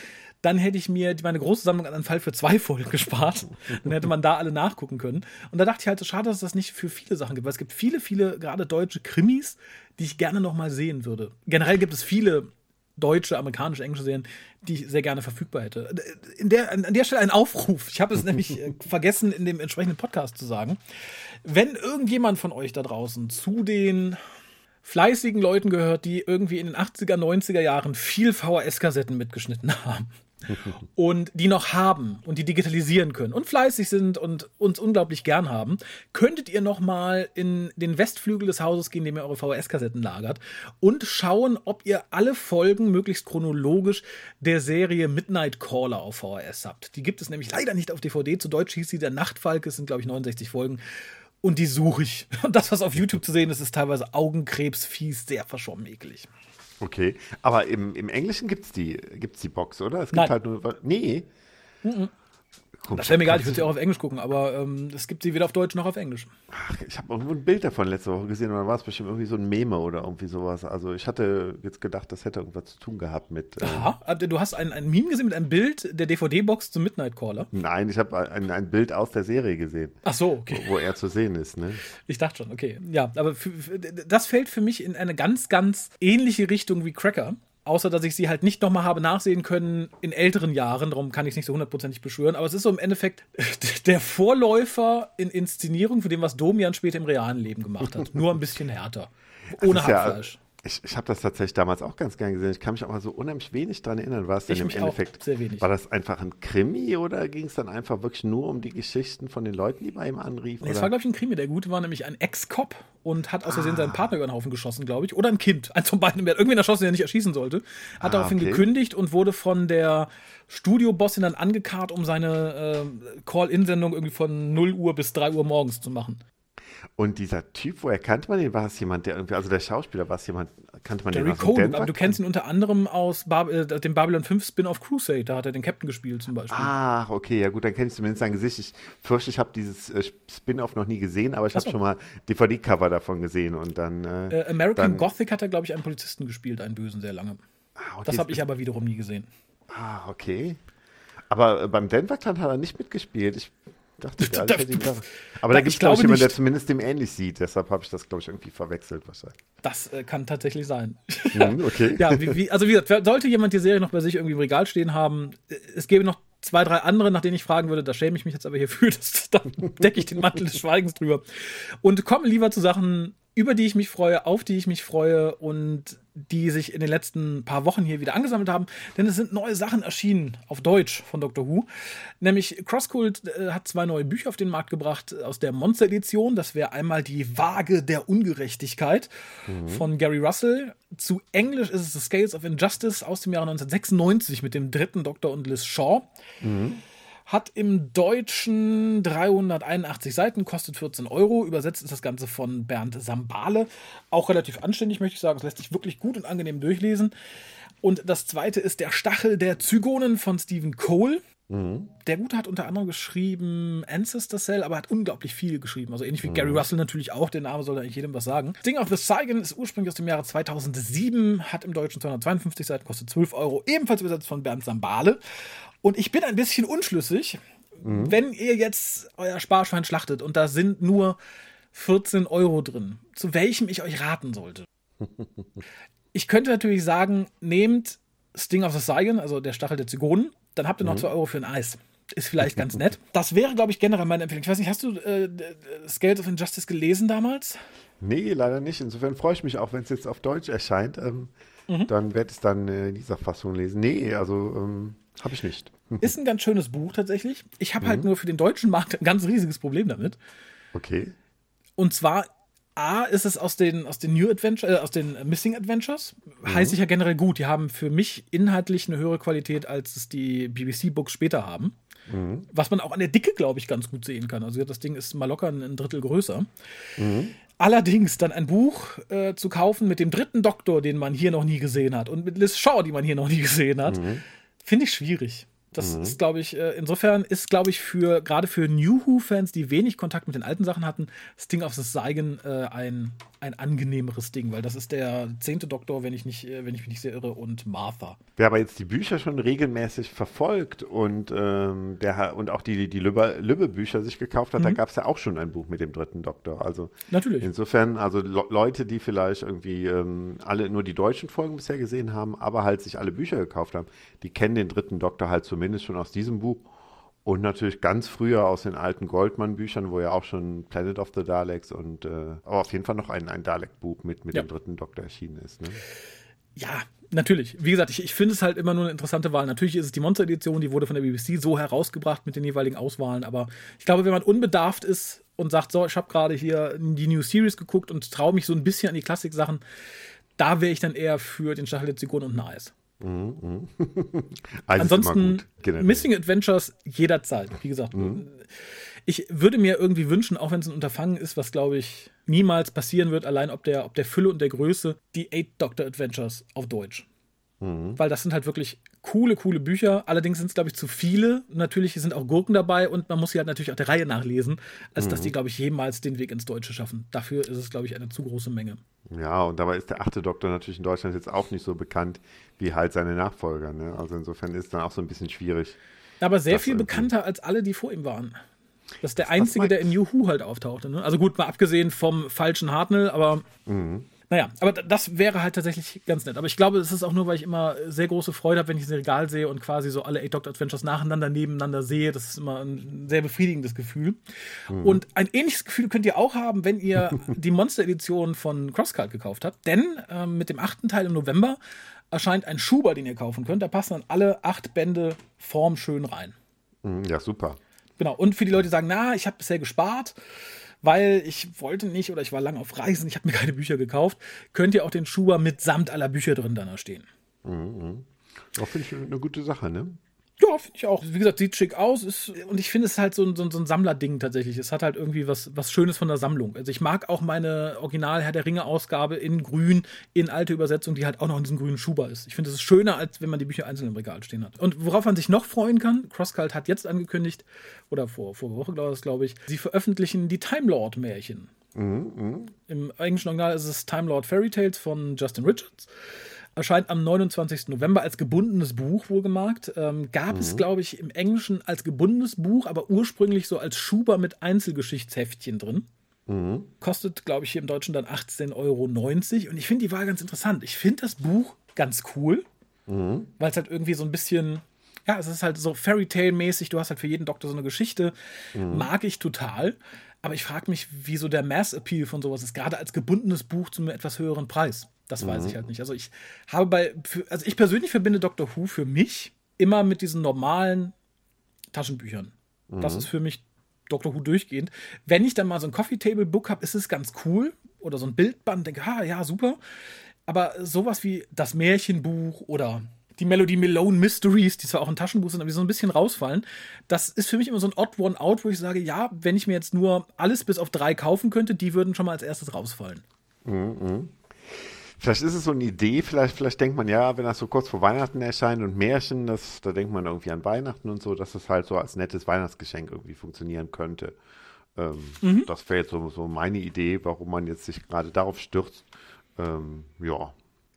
Dann hätte ich mir meine große Sammlung an Fall für zwei Folgen gespart. Dann hätte man da alle nachgucken können. Und da dachte ich halt, schade, dass es das nicht für viele Sachen gibt. Weil es gibt viele, viele, gerade deutsche Krimis, die ich gerne noch mal sehen würde. Generell gibt es viele deutsche, amerikanische, englische Serien, die ich sehr gerne verfügbar hätte. In der, an der Stelle ein Aufruf. Ich habe es nämlich äh, vergessen, in dem entsprechenden Podcast zu sagen. Wenn irgendjemand von euch da draußen zu den fleißigen Leuten gehört, die irgendwie in den 80er, 90er Jahren viel VHS-Kassetten mitgeschnitten haben und die noch haben und die digitalisieren können und fleißig sind und uns unglaublich gern haben, könntet ihr noch mal in den Westflügel des Hauses gehen, in dem ihr eure VHS-Kassetten lagert und schauen, ob ihr alle Folgen möglichst chronologisch der Serie Midnight Caller auf VHS habt. Die gibt es nämlich leider nicht auf DVD. Zu Deutsch hieß sie Der Nachtfalke. Es sind, glaube ich, 69 Folgen. Und die suche ich. Und das, was auf YouTube zu sehen ist, ist teilweise Augenkrebsfies, sehr verschwommen eklig.
Okay, aber im, im Englischen gibt es die, gibt's die Box, oder? Es gibt
Nein.
halt nur. Nee. Komisch.
Das wäre mir egal, ich würde sie auch auf Englisch gucken, aber ähm, es gibt sie weder auf Deutsch noch auf Englisch.
Ach, ich habe irgendwo ein Bild davon letzte Woche gesehen und dann war es bestimmt irgendwie so ein Meme oder irgendwie sowas. Also ich hatte jetzt gedacht, das hätte irgendwas zu tun gehabt mit. Äh,
Aha, du hast ein, ein Meme gesehen mit einem Bild der DVD-Box zum Midnight Caller.
Nein, ich habe ein, ein Bild aus der Serie gesehen.
Ach so, okay.
Wo, wo er zu sehen ist, ne?
Ich dachte schon, okay. Ja, aber für, für, das fällt für mich in eine ganz, ganz ähnliche Richtung wie Cracker. Außer, dass ich sie halt nicht nochmal habe nachsehen können in älteren Jahren. Darum kann ich es nicht so hundertprozentig beschwören. Aber es ist so im Endeffekt der Vorläufer in Inszenierung für dem, was Domian später im realen Leben gemacht hat. Nur ein bisschen härter. Ohne Hackfleisch.
Ja, ich, ich habe das tatsächlich damals auch ganz gern gesehen. Ich kann mich aber so unheimlich wenig daran erinnern. War es denn
Ich
im
mich auch
Endeffekt?
sehr wenig.
War das einfach ein Krimi oder ging es dann einfach wirklich nur um die Geschichten von den Leuten, die bei ihm anriefen?
Nee, es war, glaube ich, ein Krimi. Der Gute war nämlich ein Ex-Cop und hat aus Versehen
Ah.
seinen Partner über den Haufen geschossen, glaube ich. Oder ein Kind. Eins von beiden. Hat irgendwen erschossen, den er nicht erschießen sollte. Hat
Ah,
daraufhin
okay.
gekündigt und wurde von der Studiobossin dann angekarrt, um seine äh, Call-In-Sendung irgendwie von 0 Uhr bis 3 Uhr morgens zu machen.
Und dieser Typ, woher kannte man den? War es jemand, der irgendwie, also der Schauspieler, war es jemand, kannte man
Gary
den
Coden,
Denver?
aber du kennst ihn unter anderem aus Bar äh, dem Babylon 5 Spin-off Crusade. Da hat er den Captain gespielt zum Beispiel.
Ach, okay, ja gut, dann kenne ich zumindest sein Gesicht. Ich fürchte, ich habe dieses äh, Spin-off noch nie gesehen, aber ich habe schon mal DVD-Cover davon gesehen und dann. Äh,
Äh, American
dann,
Gothic hat er, glaube ich, einen Polizisten gespielt, einen Bösen, sehr lange.
Ah, okay,
Das habe ich aber wiederum nie gesehen.
Ah, okay. Aber äh, beim Denver Clan hat er nicht mitgespielt. Ich dachte, gar, ich hätte ihn da. Aber da
Ich
gibt es, glaube ich, jemanden, der zumindest dem ähnlich sieht. Deshalb habe ich das, glaube ich, irgendwie verwechselt wahrscheinlich.
Das äh, kann tatsächlich sein.
Mhm, okay.
Ja, wie, wie, also wie gesagt, sollte jemand die Serie noch bei sich irgendwie im Regal stehen haben, äh, es gäbe noch zwei, drei andere, nach denen ich fragen würde, da schäme ich mich jetzt aber hierfür, das, da decke ich den Mantel des Schweigens drüber. Und komme lieber zu Sachen, über die ich mich freue, auf die ich mich freue und die sich in den letzten paar Wochen hier wieder angesammelt haben, denn es sind neue Sachen erschienen auf Deutsch von Doctor Who. Nämlich Crosscult äh, hat zwei neue Bücher auf den Markt gebracht aus der Monster-Edition. Das wäre einmal die Waage der Ungerechtigkeit von Gary Russell. Zu Englisch ist es The Scales of Injustice aus dem Jahre 1996 mit dem dritten Doktor und Liz Shaw. Hat im Deutschen 381 Seiten, kostet 14 Euro. Übersetzt ist das Ganze von Bernd Sambale. Auch relativ anständig, möchte ich sagen. Es lässt sich wirklich gut und angenehm durchlesen. Und das zweite ist Der Stachel der Zygonen von Stephen Cole. Der Gute hat unter anderem geschrieben Ancestor Cell, aber hat unglaublich viel geschrieben. Also ähnlich wie Gary Russell natürlich auch. Der Name soll eigentlich jedem was sagen. Sting of the Saigon ist ursprünglich aus dem Jahre 2007, hat im Deutschen 252 Seiten, kostet 12 Euro. Ebenfalls übersetzt von Bernd Sambale. Und ich bin ein bisschen unschlüssig, wenn ihr jetzt euer Sparschwein schlachtet und da sind nur 14 Euro drin, zu welchem ich euch raten sollte. Ich könnte natürlich sagen, nehmt Sting of the Saigon, also der Stachel der Zygonen, dann habt ihr noch 2 Euro für ein Eis. Ist vielleicht ganz nett. Das wäre, glaube ich, generell meine Empfehlung. Ich weiß nicht, hast du äh, Scales of Injustice gelesen damals?
Nee, leider nicht. Insofern freue ich mich auch, wenn es jetzt auf Deutsch erscheint. Ähm,
Mhm.
Dann werde ich es dann äh, in dieser Fassung lesen. Nee, also ähm, habe ich nicht.
Ist ein ganz schönes Buch tatsächlich. Ich habe halt nur für den deutschen Markt ein ganz riesiges Problem damit.
Okay.
Und zwar, A, ist es aus den, aus den New Adventure, äh, aus den Missing Adventures. Heißt ich ja generell gut. Die haben für mich inhaltlich eine höhere Qualität, als es die BBC-Books später haben. Was man auch an der Dicke, glaube ich, ganz gut sehen kann. Also das Ding ist mal locker ein, Drittel größer. Allerdings dann ein Buch äh, zu kaufen mit dem dritten Doktor, den man hier noch nie gesehen hat, und mit Liz Shaw, die man hier noch nie gesehen hat, finde ich schwierig. Das ist, glaube ich, äh, insofern ist, glaube ich, für gerade für New Who-Fans, die wenig Kontakt mit den alten Sachen hatten, Sting of the Saigon äh, ein, ein angenehmeres Ding, weil das ist der zehnte Doktor, wenn ich nicht, äh, wenn ich mich nicht sehr irre, und Martha.
Wer aber jetzt die Bücher schon regelmäßig verfolgt und, ähm, der, und auch die, die Lübbe- Lübbe-Bücher sich gekauft hat, da gab es ja auch schon ein Buch mit dem dritten Doktor. Also
Natürlich.
insofern, also Le Leute, die vielleicht irgendwie ähm, alle nur die deutschen Folgen bisher gesehen haben, aber halt sich alle Bücher gekauft haben, die kennen den dritten Doktor halt zumindest schon aus diesem Buch. Und natürlich ganz früher aus den alten Goldmann-Büchern, wo ja auch schon Planet of the Daleks und äh, aber auf jeden Fall noch ein, ein Dalek-Buch mit, mit
Ja.
dem dritten Doktor erschienen ist. Ne?
Ja, natürlich. Wie gesagt, ich, ich finde es halt immer nur eine interessante Wahl. Natürlich ist es die Monster-Edition, die wurde von der BBC so herausgebracht mit den jeweiligen Auswahlen. Aber ich glaube, wenn man unbedarft ist und sagt, so, ich habe gerade hier die New Series geguckt und traue mich so ein bisschen an die Klassik-Sachen, da wäre ich dann eher für den Stachel der Zigon und ein Eis.
Eis ist immer
Ansonsten. Missing Adventures jederzeit. Wie gesagt, ich würde mir irgendwie wünschen, auch wenn es ein Unterfangen ist, was glaube ich niemals passieren wird, allein ob der, ob der Fülle und der Größe, die Eight Doctor Adventures auf Deutsch. Mhm. Weil das sind halt wirklich coole, coole Bücher. Allerdings sind es, glaube ich, zu viele. Natürlich sind auch Gurken dabei und man muss sie halt natürlich auch der Reihe nachlesen, als mhm. dass die, glaube ich, jemals den Weg ins Deutsche schaffen. Dafür ist es, glaube ich, eine zu große Menge.
Ja, und dabei ist der achte Doktor natürlich in Deutschland jetzt auch nicht so bekannt wie halt seine Nachfolger. Ne? Also insofern ist es dann auch so ein bisschen schwierig.
Aber sehr viel bekannter als alle, die vor ihm waren. Das ist der einzige, der in New Who halt auftauchte. Ne? Also gut, mal abgesehen vom falschen Hartnell, aber. Mhm. Naja, aber das wäre halt tatsächlich ganz nett. Aber ich glaube, es ist auch nur, weil ich immer sehr große Freude habe, wenn ich ein Regal sehe und quasi so alle Eight Doctor Adventures nacheinander nebeneinander sehe. Das ist immer ein sehr befriedigendes Gefühl. Mhm. Und ein ähnliches Gefühl könnt ihr auch haben, wenn ihr die Monster-Edition von Crosscult gekauft habt. Denn äh, mit dem achten Teil im November erscheint ein Schuber, den ihr kaufen könnt. Da passen dann alle acht Bände formschön rein.
Mhm, ja, super.
Genau. Und für die Leute, die sagen, na, ich habe bisher gespart weil ich wollte nicht oder ich war lange auf Reisen, ich habe mir keine Bücher gekauft, könnt ihr auch den Schuber mitsamt aller Bücher drin dann da stehen.
Mhm. Auch finde ich eine gute Sache, ne?
Ja, finde ich auch. Wie gesagt, sieht schick aus. Ist, und ich finde es halt so ein, so, so ein Sammlerding tatsächlich. Es hat halt irgendwie was, was Schönes von der Sammlung. Also ich mag auch meine Original Herr der Ringe-Ausgabe in grün, in alte Übersetzung, die halt auch noch in diesem grünen Schuber ist. Ich finde, es ist schöner, als wenn man die Bücher einzeln im Regal stehen hat. Und worauf man sich noch freuen kann, Crosscult hat jetzt angekündigt, oder vor, vor Woche, glaube ich, sie veröffentlichen die Time Lord-Märchen. Mhm, mh. Im englischen Original ist es Time Lord Fairy Tales von Justin Richards erscheint am 29. November als gebundenes Buch, wohlgemerkt. Ähm, gab mhm. es, glaube ich, im Englischen als gebundenes Buch, aber ursprünglich so als Schuber mit Einzelgeschichtsheftchen drin. Mhm. Kostet, glaube ich, hier im Deutschen dann 18,90 Euro. Und ich finde die Wahl ganz interessant. Ich finde das Buch ganz cool, mhm. weil es halt irgendwie so ein bisschen, ja, es ist halt so Fairy Tale-mäßig. Du hast halt für jeden Doktor so eine Geschichte. Mhm. Mag ich total. Aber ich frage mich, wieso der Mass-Appeal von sowas ist, gerade als gebundenes Buch zu einem etwas höheren Preis. Das mhm. weiß ich halt nicht. Also ich habe bei, also ich persönlich verbinde Doctor Who für mich immer mit diesen normalen Taschenbüchern. Mhm. Das ist für mich Doctor Who durchgehend. Wenn ich dann mal so ein Coffee Table Book habe, ist es ganz cool. Oder so ein Bildband, denke, ha, ja, super. Aber sowas wie das Märchenbuch oder die Melody Malone Mysteries, die zwar auch ein Taschenbuch sind, aber die so ein bisschen rausfallen, das ist für mich immer so ein Odd One Out, wo ich sage, ja, wenn ich mir jetzt nur alles bis auf drei kaufen könnte, die würden schon mal als erstes rausfallen.
Mhm. Vielleicht ist es so eine Idee, vielleicht, vielleicht denkt man ja, wenn das so kurz vor Weihnachten erscheint und Märchen, das, da denkt man irgendwie an Weihnachten und so, dass das halt so als nettes Weihnachtsgeschenk irgendwie funktionieren könnte. Ähm, mhm. Das wäre jetzt so, so meine Idee, warum man jetzt sich gerade darauf stürzt. Ähm, ja.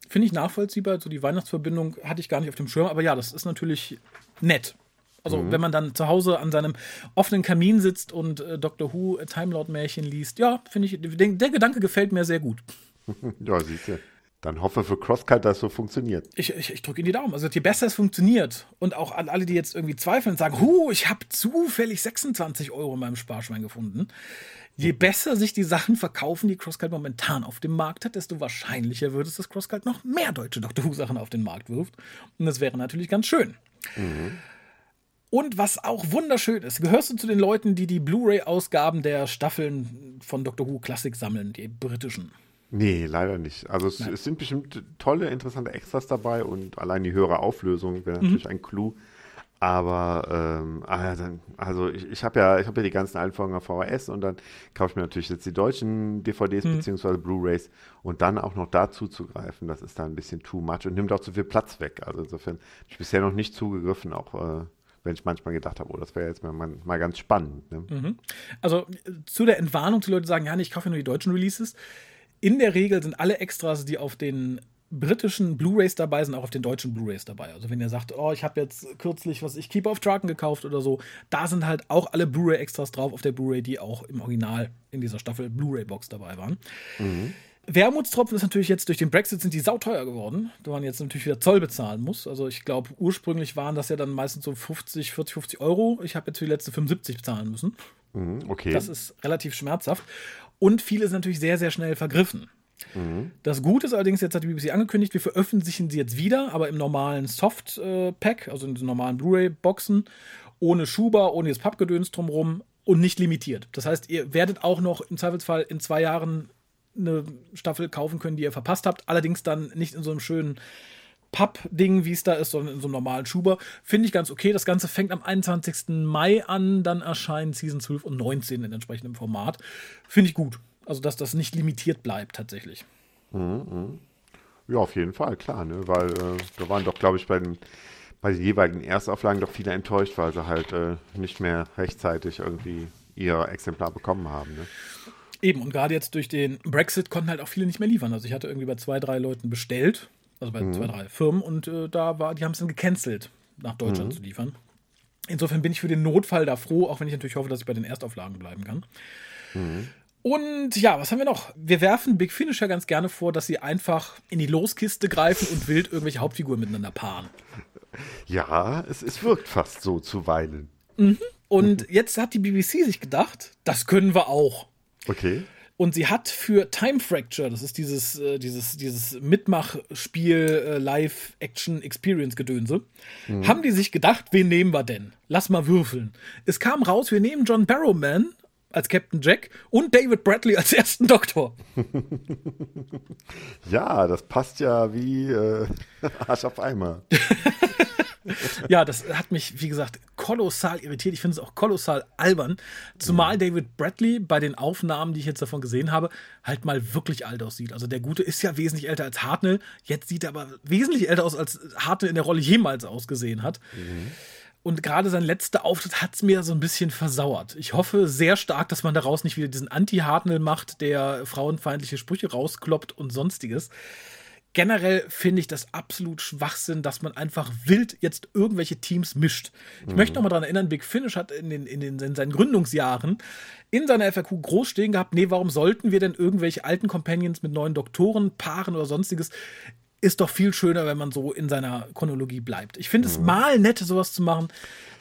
Finde ich nachvollziehbar, so die Weihnachtsverbindung hatte ich gar nicht auf dem Schirm, aber ja, das ist natürlich nett. Also mhm. wenn man dann zu Hause an seinem offenen Kamin sitzt und äh, Doctor Who äh, Time Lord Märchen liest, ja, finde ich, der, der Gedanke gefällt mir sehr gut.
ja, siehst du. Dann hoffe für Crosscut, dass es so funktioniert.
Ich, ich, ich drücke Ihnen die Daumen. Also je besser es funktioniert und auch an alle, die jetzt irgendwie zweifeln und sagen, hu, ich habe zufällig 26 Euro in meinem Sparschwein gefunden. Je besser sich die Sachen verkaufen, die Crosscut momentan auf dem Markt hat, desto wahrscheinlicher wird es, dass Crosscut noch mehr deutsche Doctor Who Sachen auf den Markt wirft. Und das wäre natürlich ganz schön. Mhm. Und was auch wunderschön ist, gehörst du zu den Leuten, die die Blu-ray-Ausgaben der Staffeln von Doctor Who Classic sammeln, die britischen?
Nee, leider nicht. Also es, es, sind bestimmt tolle, interessante Extras dabei und allein die höhere Auflösung wäre mhm. natürlich mhm. ein Clou. Aber ähm, ah, also ich, ich habe ja, ich habe ja die ganzen alten Folgen auf VHS und dann kaufe ich mir natürlich jetzt die deutschen DVDs mhm. bzw. Blu-rays und dann auch noch dazu zu greifen, das ist da ein bisschen too much und nimmt auch zu viel Platz weg. Also insofern habe ich bisher noch nicht zugegriffen, auch äh, wenn ich manchmal gedacht habe, oh, das wäre jetzt mal, mal, ganz spannend. Ne? Mhm.
Also zu der Entwarnung, die Leute sagen, ja, nee, ich kaufe nur die deutschen Releases in der Regel sind alle Extras, die auf den britischen Blu-rays dabei sind, auch auf den deutschen Blu-rays dabei. Also wenn ihr sagt, oh, ich habe jetzt kürzlich was ich Keep of Traken gekauft oder so, da sind halt auch alle Blu-ray-Extras drauf auf der Blu-ray, die auch im Original in dieser Staffel Blu-ray-Box dabei waren. Mhm. Wermutstropfen ist natürlich jetzt durch den Brexit sind die sauteuer geworden, da man jetzt natürlich wieder Zoll bezahlen muss. Also ich glaube, ursprünglich waren das ja dann meistens so 50, 40, 50 Euro. Ich habe jetzt für die letzte 75 bezahlen müssen.
Mhm, okay.
Das ist relativ schmerzhaft. Und viele sind natürlich sehr, sehr schnell vergriffen. Das Gute ist allerdings, jetzt hat die BBC angekündigt, wir veröffentlichen sie jetzt wieder, aber im normalen Soft-Pack, also in den normalen Blu-ray-Boxen, ohne Schuber, ohne das Pappgedöns drumherum und nicht limitiert. Das heißt, ihr werdet auch noch im Zweifelsfall in zwei Jahren eine Staffel kaufen können, die ihr verpasst habt, allerdings dann nicht in so einem schönen Papp-Ding, wie es da ist, sondern in so einem normalen Schuber. Finde ich ganz okay. Das Ganze fängt am 21. Mai an, dann erscheinen Season 12 und 19 in entsprechendem Format. Finde ich gut. Also, dass das nicht limitiert bleibt tatsächlich.
Mhm, Ja, auf jeden Fall, klar, ne? Weil äh, da waren doch, glaube ich, bei den, bei den jeweiligen Erstauflagen doch viele enttäuscht, weil sie halt äh, nicht mehr rechtzeitig irgendwie ihr Exemplar bekommen haben. Ne?
Eben, und gerade jetzt durch den Brexit konnten halt auch viele nicht mehr liefern. Also ich hatte irgendwie bei zwei, drei Leuten bestellt, also bei mhm. zwei, drei Firmen, und äh, da war, die haben es dann gecancelt, nach Deutschland mhm. zu liefern. Insofern bin ich für den Notfall da froh, auch wenn ich natürlich hoffe, dass ich bei den Erstauflagen bleiben kann. Mhm. Und ja, was haben wir noch? Wir werfen Big Finish ja ganz gerne vor, dass sie einfach in die Loskiste greifen und wild irgendwelche Hauptfiguren miteinander paaren.
Ja, es, es wirkt fast so zuweilen.
Mhm. Und jetzt hat die BBC sich gedacht, das können wir auch.
Okay.
Und sie hat für Time Fracture, das ist dieses, äh, dieses, dieses Mitmachspiel äh, Live-Action-Experience-Gedönse, mhm. haben die sich gedacht, wen nehmen wir denn? Lass mal würfeln. Es kam raus, wir nehmen John Barrowman als Captain Jack und David Bradley als ersten Doktor.
ja, das passt ja wie äh, Arsch auf Eimer.
ja, das hat mich, wie gesagt, kolossal irritiert. Ich finde es auch kolossal albern. Zumal mhm. David Bradley bei den Aufnahmen, die ich jetzt davon gesehen habe, halt mal wirklich alt aussieht. Also der Gute ist ja wesentlich älter als Hartnell. Jetzt sieht er aber wesentlich älter aus, als Hartnell in der Rolle jemals ausgesehen hat. Mhm. Und gerade sein letzter Auftritt hat es mir so ein bisschen versauert. Ich hoffe sehr stark, dass man daraus nicht wieder diesen Anti-Hartnell macht, der frauenfeindliche Sprüche rauskloppt und sonstiges generell finde ich das absolut Schwachsinn, dass man einfach wild jetzt irgendwelche Teams mischt. Ich mhm. möchte noch mal daran erinnern, Big Finish hat in, den, in, den, in seinen Gründungsjahren in seiner FAQ groß stehen gehabt, nee, warum sollten wir denn irgendwelche alten Companions mit neuen Doktoren paaren oder sonstiges? Ist doch viel schöner, wenn man so in seiner Chronologie bleibt. Ich finde mhm. es mal nett, sowas zu machen.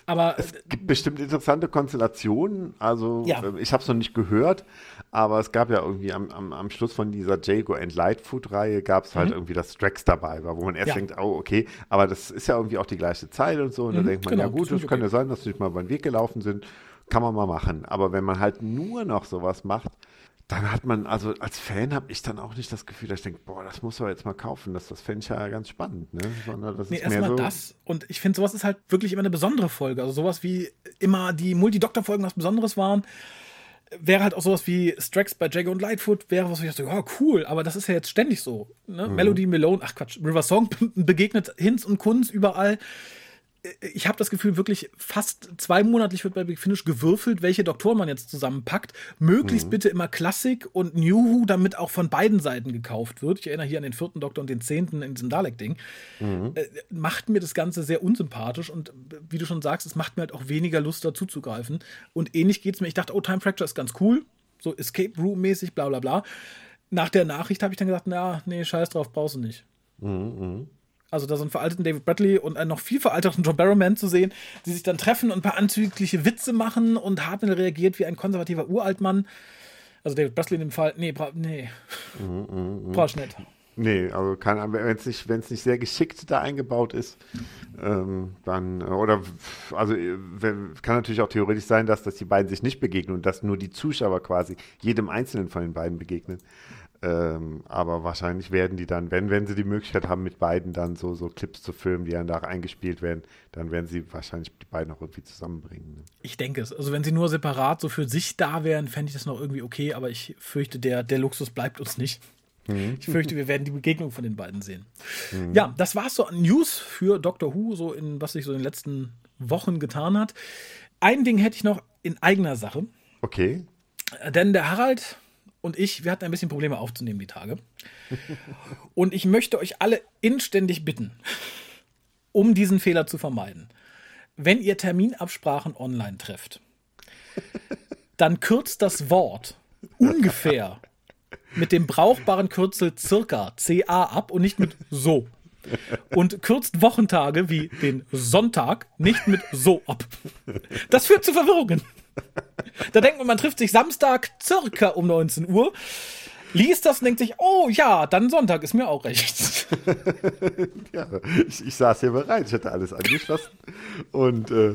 Aber
es gibt bestimmt interessante Konstellationen. Also ja. Äh, ich habe es noch nicht gehört, aber es gab ja irgendwie am, am, am Schluss von dieser Jago and Lightfoot-Reihe gab es halt mhm. irgendwie, dass Drax dabei war, wo man erst ja. denkt, oh, okay, aber das ist ja irgendwie auch die gleiche Zeit und so. Und mhm, dann denkt man, genau, ja gut, das kann ja sein, dass sie nicht mal über den Weg gelaufen sind. Kann man mal machen. Aber wenn man halt nur noch sowas macht, dann hat man, also als Fan habe ich dann auch nicht das Gefühl, dass ich denke, boah, das muss man jetzt mal kaufen. Das, das fände ich ja ganz spannend, ne?
Sondern das nee, ist erstmal so das. Und ich finde, sowas ist halt wirklich immer eine besondere Folge. Also sowas wie immer die Multi-Doktor-Folgen was Besonderes waren, wäre halt auch sowas wie Strax bei Jago und Lightfoot, wäre was, wo ich dachte, ja, cool, aber das ist ja jetzt ständig so. Ne? Mhm. Melody Malone, ach Quatsch, River Song begegnet Hinz und Kunz überall ich habe das Gefühl, wirklich fast zweimonatlich wird bei Big Finish gewürfelt, welche Doktoren man jetzt zusammenpackt. Möglichst mhm. bitte immer Klassik und New Who, damit auch von beiden Seiten gekauft wird. Ich erinnere hier an den vierten Doktor und den zehnten in diesem Dalek-Ding. Mhm. Äh, macht mir das Ganze sehr unsympathisch und wie du schon sagst, es macht mir halt auch weniger Lust dazu zu greifen. Und ähnlich geht es mir. Ich dachte, oh, Time Fracture ist ganz cool. So Escape Room-mäßig, bla bla bla. Nach der Nachricht habe ich dann gesagt, na, nee, scheiß drauf, brauchst du nicht. Mhm. Also da so einen veralteten David Bradley und einen noch viel veralterten John Barrowman zu sehen, die sich dann treffen und ein paar anzügliche Witze machen und Hartnell reagiert wie ein konservativer Uraltmann. Also David Bradley in dem Fall, nee, bra nee. Mhm, mh, mh. nicht.
Nee, also wenn es nicht, nicht sehr geschickt da eingebaut ist, ähm, dann, oder, also wenn, kann natürlich auch theoretisch sein, dass, dass die beiden sich nicht begegnen und dass nur die Zuschauer quasi jedem Einzelnen von den beiden begegnen. Ähm, aber wahrscheinlich werden die dann, wenn, wenn sie die Möglichkeit haben, mit beiden dann so, so Clips zu filmen, die dann da eingespielt werden, dann werden sie wahrscheinlich die beiden auch irgendwie zusammenbringen. Ne?
Ich denke es. Also wenn sie nur separat so für sich da wären, fände ich das noch irgendwie okay, aber ich fürchte, der, der Luxus bleibt uns nicht. Mhm. Ich fürchte, wir werden die Begegnung von den beiden sehen. Mhm. Ja, das war's so an News für Doctor Who, so in was sich so in den letzten Wochen getan hat. Ein Ding hätte ich noch in eigener Sache.
Okay.
Denn der Harald und ich, wir hatten ein bisschen Probleme aufzunehmen die Tage. Und ich möchte euch alle inständig bitten, um diesen Fehler zu vermeiden, wenn ihr Terminabsprachen online trefft, dann kürzt das Wort ungefähr mit dem brauchbaren Kürzel circa CA ab und nicht mit so. Und kürzt Wochentage wie den Sonntag nicht mit so ab. Das führt zu Verwirrungen. Da denkt man, man trifft sich Samstag circa um 19 Uhr, liest das und denkt sich, oh ja, dann Sonntag ist mir auch recht.
ja, ich, ich saß hier bereit, ich hatte alles angeschlossen und äh,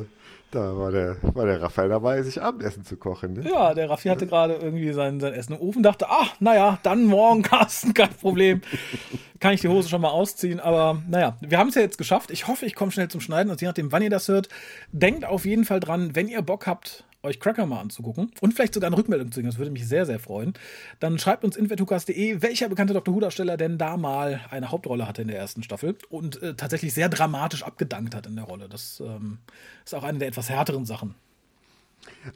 da war der, war der Raphael dabei, sich Abendessen zu kochen. Ne?
Ja, der Raffi hatte gerade irgendwie sein, sein Essen im Ofen, dachte, ach, naja, dann morgen, Carsten, kein Problem. Kann ich die Hose schon mal ausziehen, aber naja, wir haben es ja jetzt geschafft. Ich hoffe, ich komme schnell zum Schneiden und je nachdem, wann ihr das hört, denkt auf jeden Fall dran, wenn ihr Bock habt euch Cracker mal anzugucken und vielleicht sogar eine Rückmeldung zu geben. Das würde mich sehr, sehr freuen. Dann schreibt uns infetukas.de, welcher bekannte Dr. Who-Darsteller denn da mal eine Hauptrolle hatte in der ersten Staffel und äh, tatsächlich sehr dramatisch abgedankt hat in der Rolle. Das ähm, ist auch eine der etwas härteren Sachen.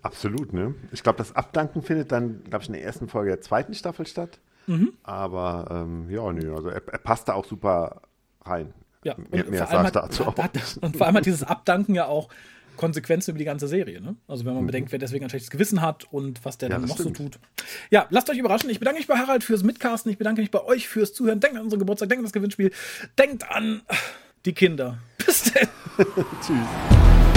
Absolut, ne? Ich glaube, das Abdanken findet dann, glaube ich, in der ersten Folge der zweiten Staffel statt. Mhm. Aber ähm, ja, nö, also er, er passt da auch super rein.
Ja, mehr, mehr sagt dazu auch. Hat, und vor allem hat dieses Abdanken ja auch Konsequenzen über die ganze Serie. Ne? Also wenn man mhm. bedenkt, wer deswegen ein schlechtes Gewissen hat und was der ja, dann noch stimmt. so tut. Ja, lasst euch überraschen. Ich bedanke mich bei Harald fürs Mitcasten. Ich bedanke mich bei euch fürs Zuhören. Denkt an unseren Geburtstag, denkt an das Gewinnspiel. Denkt an die Kinder. Bis denn. Tschüss.